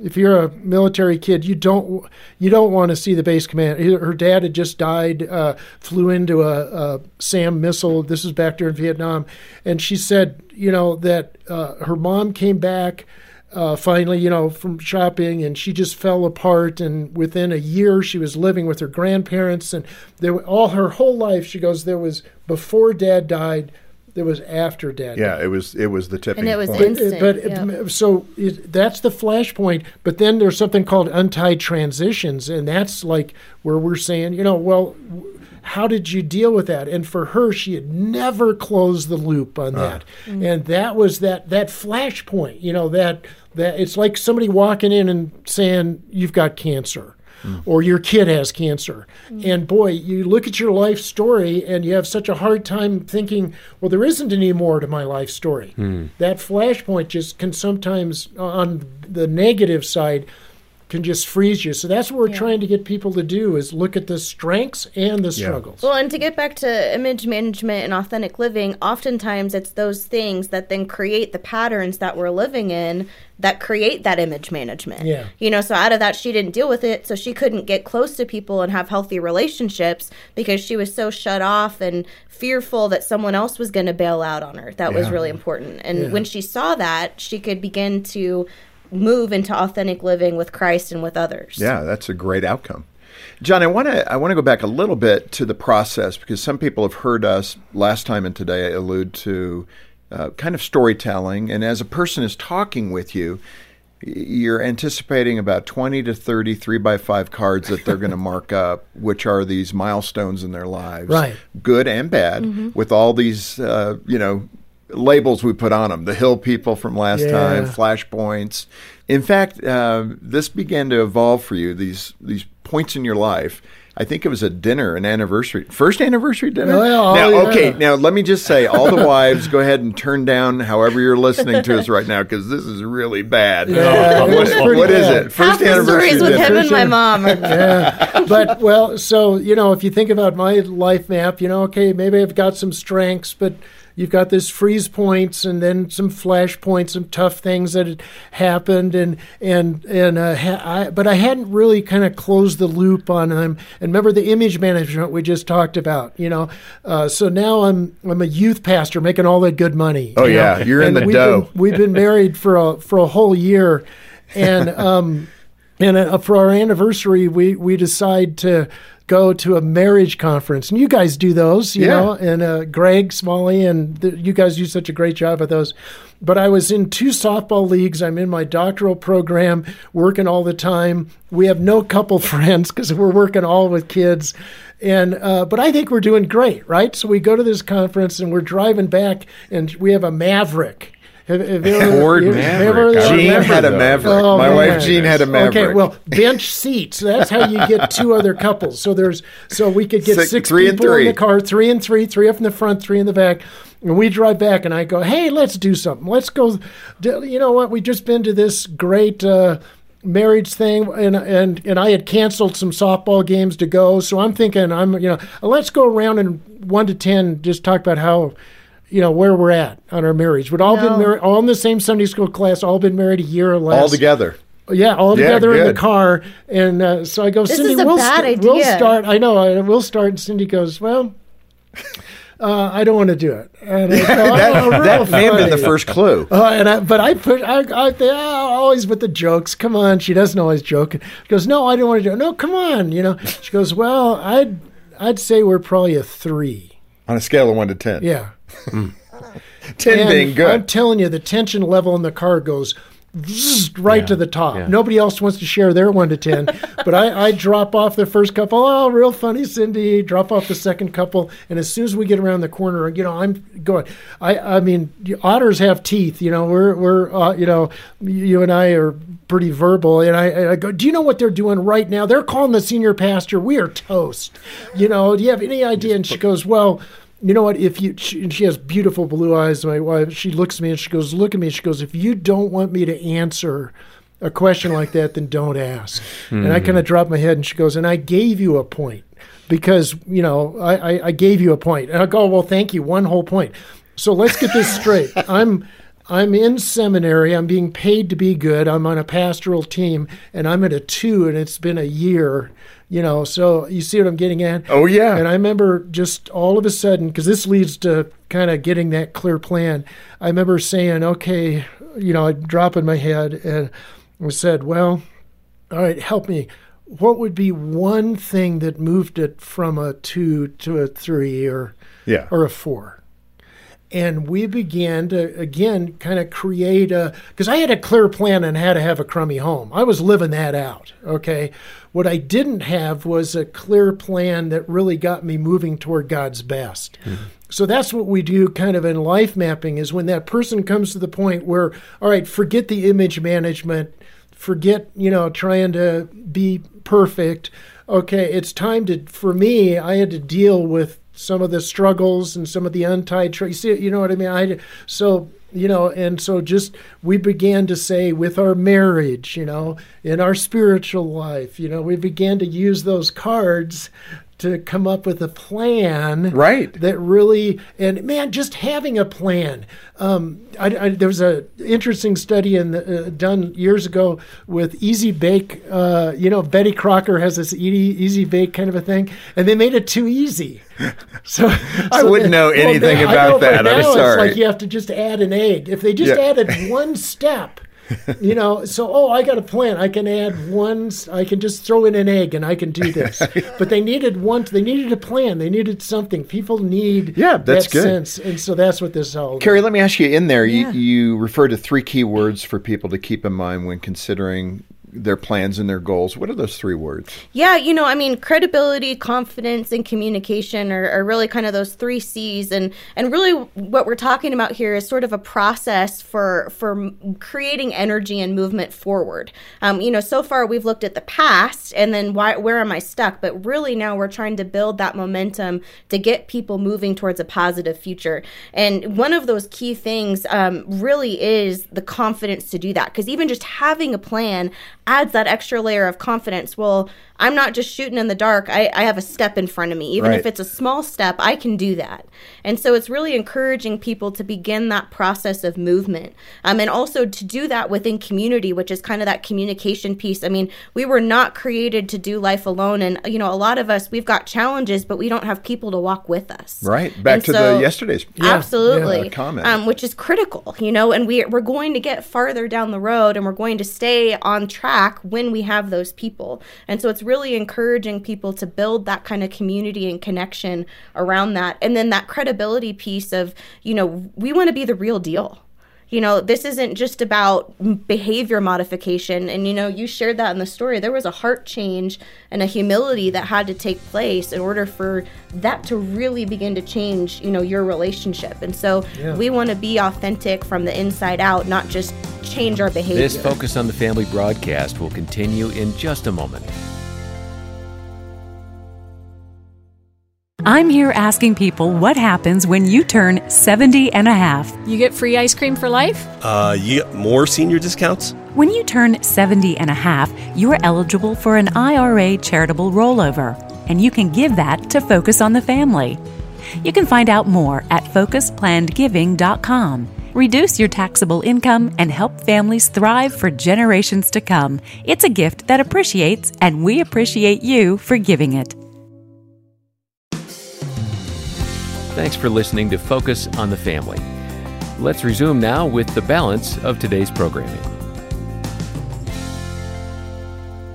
D: if you're a military kid, you don't you don't want to see the base commander. Her dad had just died, uh, flew into a, a SAM missile. This was back during Vietnam, and she said, you know, that uh, her mom came back. Uh, finally, you know, from shopping, and she just fell apart. And within a year, she was living with her grandparents, and there were- all her whole life. She goes, there was before Dad died, there was after Dad. died.
C: yeah, it was it was the tipping
B: And it was
C: point.
B: in- Instant,
D: But
B: yeah.
D: so it, that's the flashpoint. But then there's something called untied transitions, and that's like where we're saying, you know, well, w- how did you deal with that? And for her, she had never closed the loop on uh-huh. that, and that was that that flashpoint. You know that that it's like somebody walking in and saying you've got cancer mm. or your kid has cancer. Mm. And boy, you look at your life story and you have such a hard time thinking, well, there isn't any more to my life story. Hmm. That flashpoint just can sometimes, on the negative side, can just freeze you. So that's what we're trying to get people to do is look at the strengths and the struggles.
B: Well, and to get back to image management and authentic living, oftentimes it's those things that then create the patterns that we're living in that create that image management.
D: Yeah.
B: You know, so out of that, she didn't deal with it. So she couldn't get close to people and have healthy relationships because she was so shut off and fearful that someone else was going to bail out on her. That was really important. And when she saw that, she could begin to move into authentic living with Christ and with others.
C: Yeah, that's a great outcome. John, I want to I want to go back a little bit to the process because some people have heard us last time and today allude to uh, kind of storytelling, and as a person is talking with you, you're anticipating about 20 to 30 three by five cards that they're going to mark up, which are these milestones in their lives,
D: Right.
C: good and bad, with all these uh, you know labels we put on them. The hill people from last
D: Yeah.
C: time, flashpoints. In fact, uh, this began to evolve for you. These these points in your life. I think it was a dinner, an anniversary, first anniversary dinner.
D: Well,
C: now,
D: yeah.
C: okay, now let me just say, all the wives, go ahead and turn down however you're listening to us right now because this is really bad.
D: Yeah, it
C: what
D: was pretty
C: what is
D: bad.
C: it?
B: Half the
C: anniversary
B: stories with
C: dinner.
B: him and my mom
D: yeah. But well, so you know, if you think about my life map, you know, okay, maybe I've got some strengths, but you've got this freeze points and then some flash points, some tough things that had happened, and and and uh, ha- I, but I hadn't really kind of closed the loop on them. And remember the image management we just talked about, you know. Uh, so now I'm I'm a youth pastor making all that good money.
C: Oh,
D: you know.
C: yeah, you're in the
D: we've
C: dough.
D: Been, we've been married for a for a whole year, and um, and uh, for our anniversary, we we decide to go to a marriage conference, and you guys do those, you
C: Yeah.
D: know, and uh, Greg Smalley, and the, you guys do such a great job at those. But I was in two softball leagues. I'm in my doctoral program, working all the time. We have no couple friends because we're working all with kids. And uh, but I think we're doing great, right? So we go to this conference and we're driving back, and we have a Maverick. Have, have you ever-
A: Ford
D: you- have you ever-
A: Maverick. I
C: Jean had a. Maverick.
D: Oh,
C: My
D: man.
C: wife Jean had a Maverick.
D: Okay, well, bench seats. That's how you get two other couples. So there's so we could get
C: Six-
D: six,
C: three and
D: people in the car, three and three, three up in the front, three in the back. And we drive back, and I go, "Hey, let's do something. Let's go. You know what? We just been to this great." Uh, marriage thing and and and I had canceled some softball games to go so I'm thinking I'm you know let's go around and 1 to 10 just talk about how you know where we're at on our marriage we'd all been married all in the same Sunday school class all been married a year or less
C: all together.
D: yeah, all
C: Yeah,
D: together in the car. And uh, so I go,
B: This
D: Cindy, we'll, st- we'll start. I know, we'll start. And Cindy goes, well, uh, I don't want to do it. And I go,
C: That,
D: "Oh, real
C: that may have been the first clue.
D: Uh, and I, but I put, I, I, I always with the jokes. Come on, she doesn't always joke. She goes, no, I don't want to do it. No, come on, you know. She goes, well, I'd, I'd say we're probably a three.
C: On a scale of one to ten.
D: Yeah.
C: Ten
D: And
C: being good.
D: I'm telling you, the tension level in the car goes right
A: Yeah,
D: to the top.
A: yeah.
D: Nobody else wants to share their one to 10. but I, I drop off the first couple. Oh, real funny, Cindy. Drop off the second couple. And as soon as we get around the corner, you know, I'm going. I, I mean, otters have teeth. You know, we're, we're uh, you know, you and I are pretty verbal. And I, and I go, do you know what they're doing right now? They're calling the senior pastor. We are toast. You know, do you have any idea? And she goes, well, you know what? If you, she, she has beautiful blue eyes. My wife, she looks at me and she goes, "Look at me." She goes, "If you don't want me to answer a question like that, then don't ask." And I kind of mm-hmm. drop my head, and she goes, "And I gave you a point because you know I, I, I gave you a point." And I go, oh, "Well, thank you. One whole point." So let's get this straight. I'm I'm in seminary. I'm being paid to be good. I'm on a pastoral team, and I'm at a two, and it's been a year. You know, so you see what I'm getting at?
C: Oh, yeah.
D: And I remember just all of a sudden, because this leads to kind of getting that clear plan. I remember saying, okay, you know, I'd drop in my head and I said, well, all right, help me. What would be one thing that moved it from a two to a three or
C: Yeah.
D: or a four? And we began to again kind of create a because I had a clear plan on how to have a crummy home. I was living that out. Okay. What I didn't have was a clear plan that really got me moving toward God's best. Mm-hmm. So that's what we do kind of in life mapping is when that person comes to the point where, all right, forget the image management, forget, you know, trying to be perfect. Okay, it's time to, for me, I had to deal with some of the struggles and some of the untied, tra- you see, you know what I mean? I, so, you know, and so just we began to say with our marriage, you know, in our spiritual life, you know, we began to use those cards to come up with a plan
C: Right.
D: that really and man just having a plan um, I, I, there was a interesting study in the, uh, done years ago with easy bake uh, you know betty crocker has this easy, easy bake kind of a thing and they made it too easy so
C: I wouldn't know anything
D: I
C: about
D: know,
C: that. I'm
D: now it's
C: sorry.
D: like you have to just add an egg if they just
C: Yeah.
D: added one step you know so oh i got a plan i can add one I can just throw in an egg and i can do this but they needed one they needed a plan they needed something people need
C: Yeah, that's
D: that
C: good.
D: sense and so that's what this is all about.
C: Kari, let me ask you in there,
B: Yeah.
C: you, you refer to three key words for people to keep in mind when considering their plans and their goals. What are those three words?
B: Yeah, you know, I mean, credibility, confidence, and communication are, are really kind of those three C's, and and really what we're talking about here is sort of a process for for creating energy and movement forward. Um, you know, so far we've looked at the past, and then why where am I stuck? But really now we're trying to build that momentum to get people moving towards a positive future. And one of those key things um, really is the confidence to do that, because even just having a plan adds that extra layer of confidence. Well, I'm not just shooting in the dark. I, I have a step in front of me. Even
C: Right.
B: if it's a small step, I can do that. And so it's really encouraging people to begin that process of movement. Um, and also to do that within community, which is kind of that communication piece. I mean, we were not created to do life alone. And, you know, a lot of us, we've got challenges, but we don't have people to walk with us.
C: Right. Back
B: And
C: to
B: so-
C: the yesterday's
B: Absolutely.
C: yeah, comment.
B: Um, which is critical, you know, and we, we're going to get farther down the road and we're going to stay on track when we have those people. And so it's really encouraging people to build that kind of community and connection around that. And then that credibility piece of, you know, we want to be the real deal. You know, this isn't just about behavior modification. And, you know, you shared that in the story. There was a heart change and a humility that had to take place in order for that to really begin to change, you know, your relationship. And so
D: Yeah.
B: we want to be authentic from the inside out, not just change our behavior.
A: This Focus on the Family broadcast will continue in just a moment.
E: I'm here asking people what happens when you turn 70 and a half.
F: You get free ice cream for life?
G: Uh, you get more senior discounts?
E: When you turn 70 and a half, you are eligible for an IRA charitable rollover, and you can give that to Focus on the Family. You can find out more at focusplannedgiving.com. Reduce your taxable income and help families thrive for generations to come. It's a gift that appreciates, and we appreciate you for giving it.
A: Thanks for listening to Focus on the Family. Let's resume now with the balance of today's programming.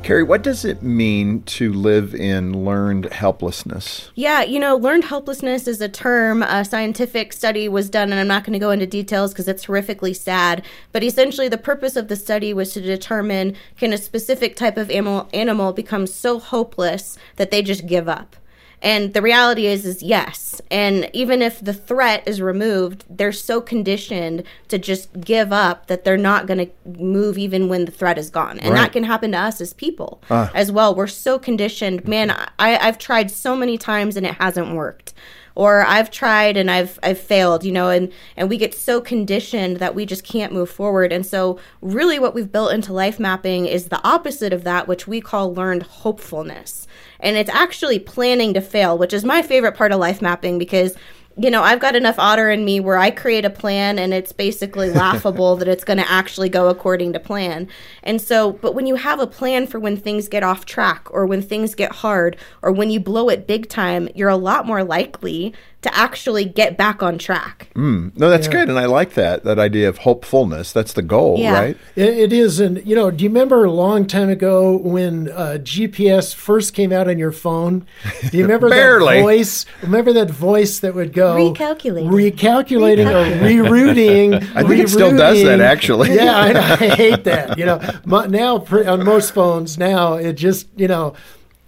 C: Kari, what does it mean to live in learned helplessness?
B: Yeah, you know, learned helplessness is a term. A scientific study was done, and I'm not going to go into details because it's horrifically sad. But essentially, the purpose of the study was to determine can a specific type of animal, animal become so hopeless that they just give up. And the reality is, is yes. And even if the threat is removed, they're so conditioned to just give up that they're not going to move even when the threat is gone. And
C: Right.
B: that can happen to us as people ah. as well. We're so conditioned. Man, I, I've tried so many times and it hasn't worked. Or I've tried and I've I've failed, you know, and and we get so conditioned that we just can't move forward. And so, really, what we've built into life mapping is the opposite of that, which we call learned hopefulness and it's actually planning to fail, which is my favorite part of life mapping because you know, I've got enough otter in me where I create a plan and it's basically laughable that it's going to actually go according to plan. And so, but when you have a plan for when things get off track or when things get hard or when you blow it big time, you're a lot more likely to actually get back on track.
C: No, that's good, and I like that that idea of hopefulness. That's the goal,
B: Yeah.
C: right?
D: It, it is, and you know, do you remember a long time ago when uh, GPS first came out on your phone? Do you remember
C: Barely.
D: that voice? Remember that voice that would go
B: Recalculating.
D: recalculating, or rerouting?
C: I think it still does that, actually.
D: Yeah, I, I hate that. You know, my, now on most phones now it just you know.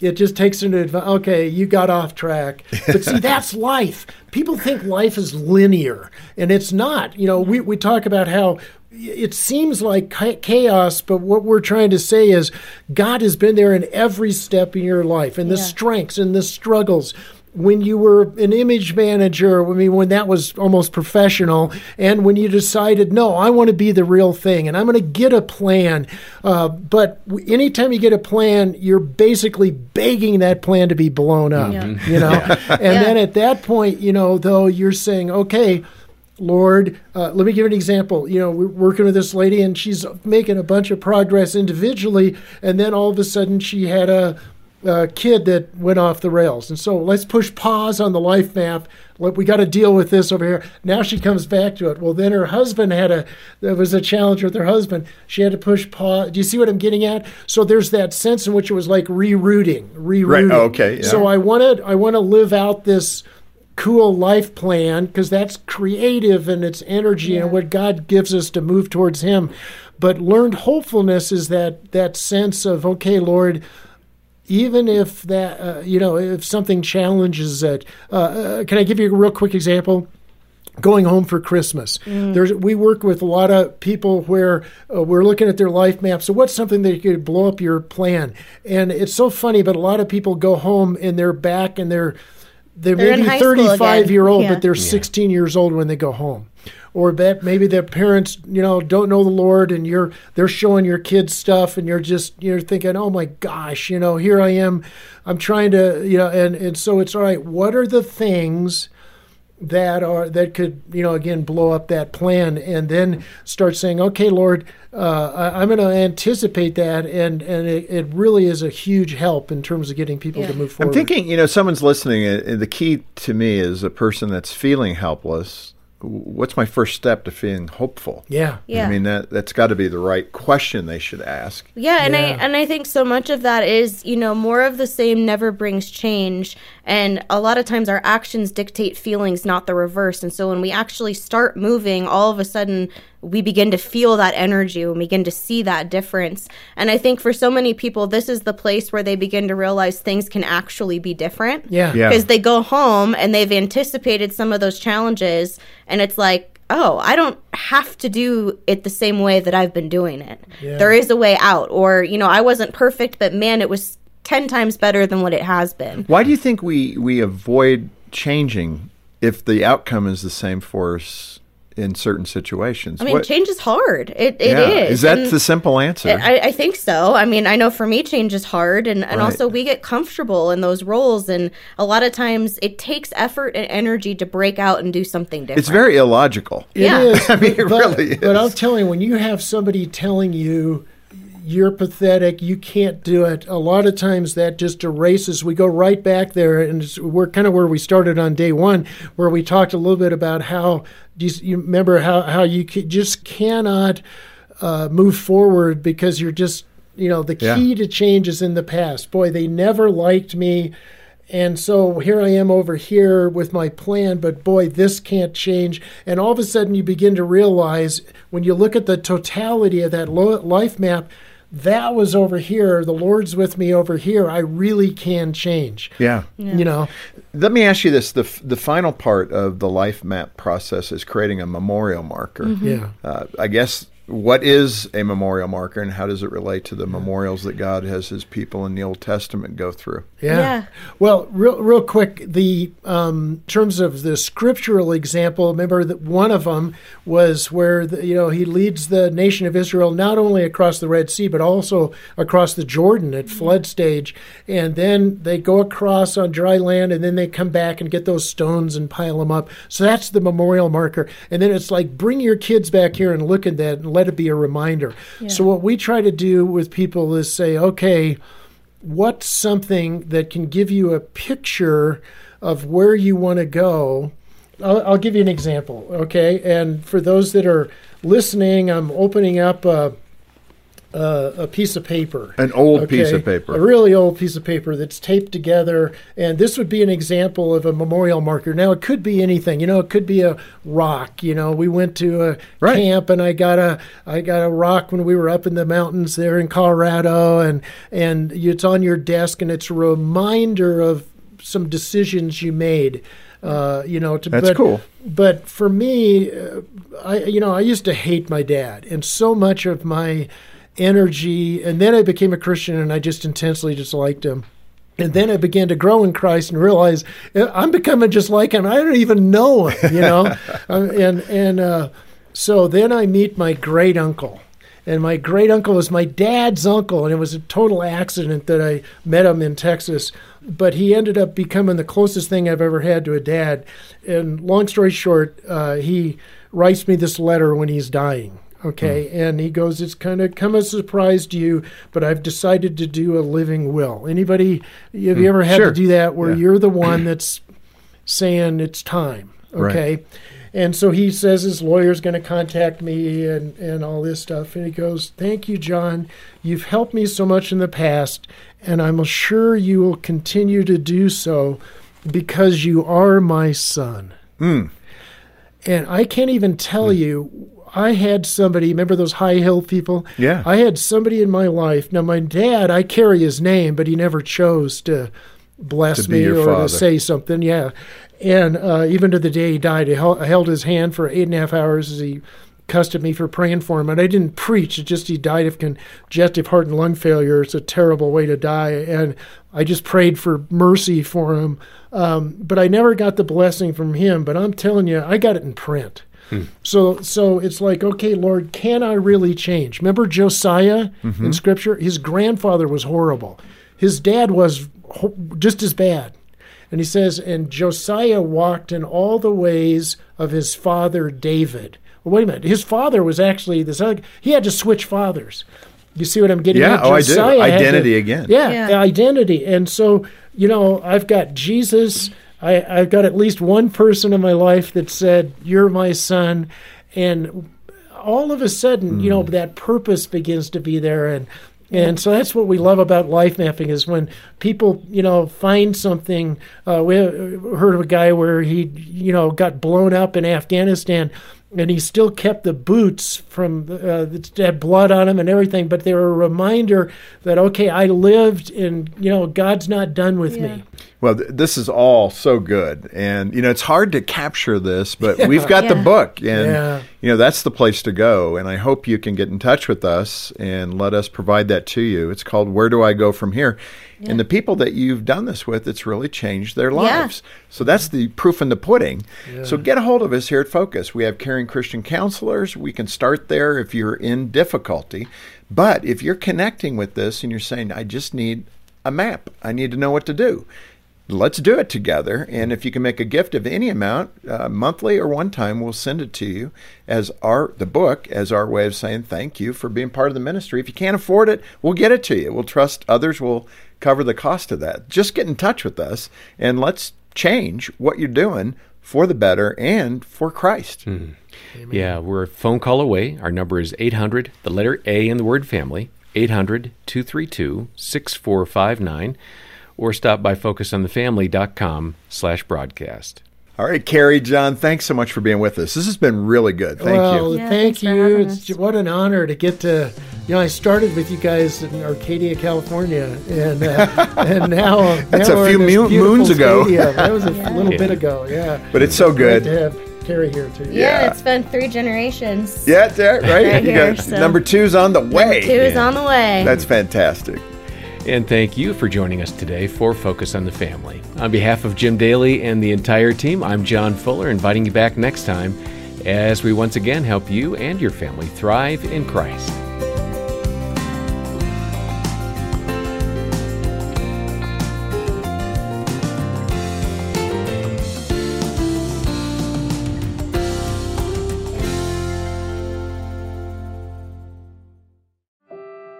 D: It just takes into adv- okay, you got off track. But see, that's life. People think life is linear, and it's not. You know, we, we talk about how it seems like chaos, but what we're trying to say is God has been there in every step in your life, and the
B: Yeah.
D: strengths and the struggles. When you were an image manager, I mean, when that was almost professional, and when you decided, no, I want to be the real thing, and I'm going to get a plan. Uh, but anytime you get a plan, you're basically begging that plan to be blown up,
B: Yeah.
D: you know. and then at that point, you know, though, you're saying, okay, Lord, uh, let me give an example. You know, we're working with this lady and she's making a bunch of progress individually, and then all of a sudden she had a, a kid that went off the rails. And so let's push pause on the life map. Let, we got to deal with this over here. Now she comes back to it. Well, then her husband had a, there was a challenge with her husband. She had to push pause. Do you see what I'm getting at? So there's that sense in which it was like rerouting, rerouting.
C: Oh, okay, yeah.
D: So I wanted, I want to live out this cool life plan because that's creative and it's energy and what God gives us to move towards Him. But learned hopefulness is that that sense of okay, Lord. Even if that uh, you know if something challenges it, uh, uh, can I give you a real quick example? going home for Christmas. There's we work with a lot of people where uh, we're looking at their life map. So what's something that could blow up your plan? And it's so funny, but a lot of people go home and they're back and they're they're,
B: They're
D: maybe 35 year old,
B: Yeah.
D: but they're 16 years old when they go home. Or that maybe their parents, you know, don't know the Lord, and you're they're showing your kids stuff, and you're just you're thinking, oh my gosh, you know, here I am, I'm trying to, you know, and and so it's all right. What are the things that are that could you know again blow up that plan and then start saying okay lord uh, I, i'm going to anticipate that and and it, it really is a huge help in terms of getting people to move forward
C: I'm thinking, you know, someone's listening, and the key to me is a person that's feeling helpless. What's my first step to feeling hopeful?
D: yeah
B: Yeah.
C: I mean that that's got to be the right question they should ask.
B: Yeah, and I
D: Yeah.
B: and I think so much of that is, you know, more of the same never brings change. And a lot of times our actions dictate feelings, not the reverse. And so when we actually start moving, all of a sudden we begin to feel that energy and begin to see that difference. And I think for so many people, this is the place where they begin to realize things can actually be different.
D: Yeah.
C: Yeah.
B: Because they go home and they've anticipated some of those challenges, and it's like, oh, I don't have to do it the same way that I've been doing it.
D: Yeah.
B: There is a way out. Or, you know, I wasn't perfect, but man, it was 10 times better than what it has been.
C: Why do you think we we avoid changing if the outcome is the same for us in certain situations?
B: I mean,
C: What-
B: change is hard. It, it
C: yeah,
B: is.
C: Is that
B: And
C: the simple answer?
B: I, I think so. I mean, I know for me, change is hard. And, and
C: Right.
B: also, we get comfortable in those roles. And a lot of times, it takes effort and energy to break out and do something different.
C: it's very illogical.
D: It
B: Yeah.
D: is,
C: I mean, it
D: but,
C: really
D: But I'm
C: is.
D: telling you, when you have somebody telling you you're pathetic, you can't do it, a lot of times that just erases. We go right back there, and we're kind of where we started on day one, where we talked a little bit about how do you, you remember how how you just cannot uh, move forward because you're just You know, the
C: Yeah.
D: key to change is in the past. Boy, they never liked me. And so here I am over here with my plan, but boy, this can't change. And all of a sudden, you begin to realize when you look at the totality of that lo- life map, that was over here. The Lord's with me over here. I really can change.
C: Yeah.
D: You know,
C: Let me ask you this: the the final part of the life map process is creating a memorial marker.
D: yeah.
C: Uh, I guess what is a memorial marker, and how does it relate to the memorials that God has His people in the Old Testament go through?
D: Yeah.
B: Yeah.
D: Well, real, real quick, the um, in terms of the scriptural example, remember that one of them was where the, you know he leads the nation of Israel not only across the Red Sea but also across the Jordan at flood stage, and then they go across on dry land, and then they come back and get those stones and pile them up. So that's the memorial marker, and then it's like bring your kids back here and look at that and let it be a reminder. So what we try to do with people is say, okay what's something that can give you a picture of where you want to go? I'll, I'll give you an example, okay? And for those that are listening, I'm opening up a, a, a piece of paper.
C: An old piece of paper.
D: A really old piece of paper that's taped together. And this would be an example of a memorial marker. Now, it could be anything. You know, it could be a rock. You know, we went to a
C: Right.
D: camp and I got a I got a rock when we were up in the mountains there in Colorado and and it's on your desk and it's a reminder of some decisions you made. Uh, you know, to,
C: That's
D: but,
C: cool.
D: But for me, uh, I you know I used to hate my dad, and so much of my energy, and then I became a Christian, and I just intensely disliked him. And then I began to grow in Christ and realize uh, I'm becoming just like him. I don't even know him, you know. Um, and and uh, so then I meet my great uncle, and my great uncle was my dad's uncle, and it was a total accident that I met him in Texas. But he ended up becoming the closest thing I've ever had to a dad. And long story short, uh, he writes me this letter when he's dying. Okay, hmm. and he goes, "It's kind of come as a surprise to you, but I've decided to do a living will." Anybody, have you hmm. ever had
C: Sure.
D: to do that where
C: Yeah.
D: you're the one that's saying it's time?
C: Right.
D: Okay, and so he says his lawyer's going to contact me and and all this stuff, and he goes, "Thank you, John. You've helped me so much in the past, and I'm sure you will continue to do so because you are my son." Hmm. And I can't even tell you, I had somebody, remember those high hill people?
C: Yeah.
D: I had somebody in my life. Now, my dad, I carry his name, but he never chose to bless
C: To
D: me or
C: father.
D: to say something. Yeah. And uh, even to the day he died, I held, his hand for eight and a half hours as he cussed at me for praying for him. And I didn't preach. It just he died of congestive heart and lung failure. It's a terrible way to die. And I just prayed for mercy for him. Um, but I never got the blessing from him. But I'm telling you, I got it in print. So, so it's like, okay, Lord, can I really change? Remember Josiah in mm-hmm. Scripture? His grandfather was horrible. His dad was ho- just as bad. And he says, and Josiah walked in all the ways of his father David. Well, wait a minute. His father was actually this. other- He had to switch fathers. You see what I'm getting
C: Yeah,
D: at?
C: oh, I do.
D: Josiah had to-
C: Identity again.
D: Yeah,
B: Yeah.
D: identity. And so, you know, I've got Jesus. I, I've got at least one person in my life that said, You're my son. And all of a sudden, you know, that purpose begins to be there. And and so that's what we love about life mapping is when people, you know, find something. Uh, we heard of a guy where he, you know, got blown up in Afghanistan, and he still kept the boots from uh, that had blood on them and everything, but they were a reminder that okay, I lived, and you know, God's not done with me.
C: Well, th- this is all so good, and you know it's hard to capture this, but we've got the book, and
D: Yeah.
C: you know that's the place to go. And I hope you can get in touch with us and let us provide that to you. It's called "Where Do I Go From Here," and the people that you've done this with, it's really changed their lives. So that's the proof in the pudding. So get a hold of us here at Focus. We have caring Christian counselors. We can start there if you're in difficulty, but if you're connecting with this and you're saying, "I just need a map. I need to know what to do." Let's do it together. And if you can make a gift of any amount, uh, monthly or one time, we'll send it to you as our the book as our way of saying thank you for being part of the ministry. If you can't afford it, we'll get it to you. We'll trust others will cover the cost of that. Just get in touch with us and let's change what you're doing for the better and for Christ.
A: Yeah, we're a phone call away. Our number is 800, the letter A in the word family, 800 232 6459 or stop by focusonthefamily.com slash broadcast.
C: All right, Kari, John, thanks so much for being with us. This has been really good. Thank
D: well,
C: you.
B: Yeah,
D: thank you. It's what an honor to get to. You know, I started with you guys in Arcadia, California, and uh, and now
C: That's
D: now
C: a few
D: in this
C: mu-
D: beautiful
C: moons ago.
D: stadium. That was a
B: Yeah.
D: little
A: Yeah.
D: bit ago. Yeah,
C: But it's so good.
D: to have Kari here too.
B: Yeah,
C: Yeah.
B: it's been three generations.
C: Yeah, there, right?
B: Right
C: You
B: here,
C: got-
B: so-
C: Number two's on the way.
B: Number Two is on the way.
C: That's fantastic.
A: And thank you for joining us today for Focus on the Family. On behalf of Jim Daly and the entire team, I'm John Fuller, inviting you back next time as we once again help you and your family thrive in Christ.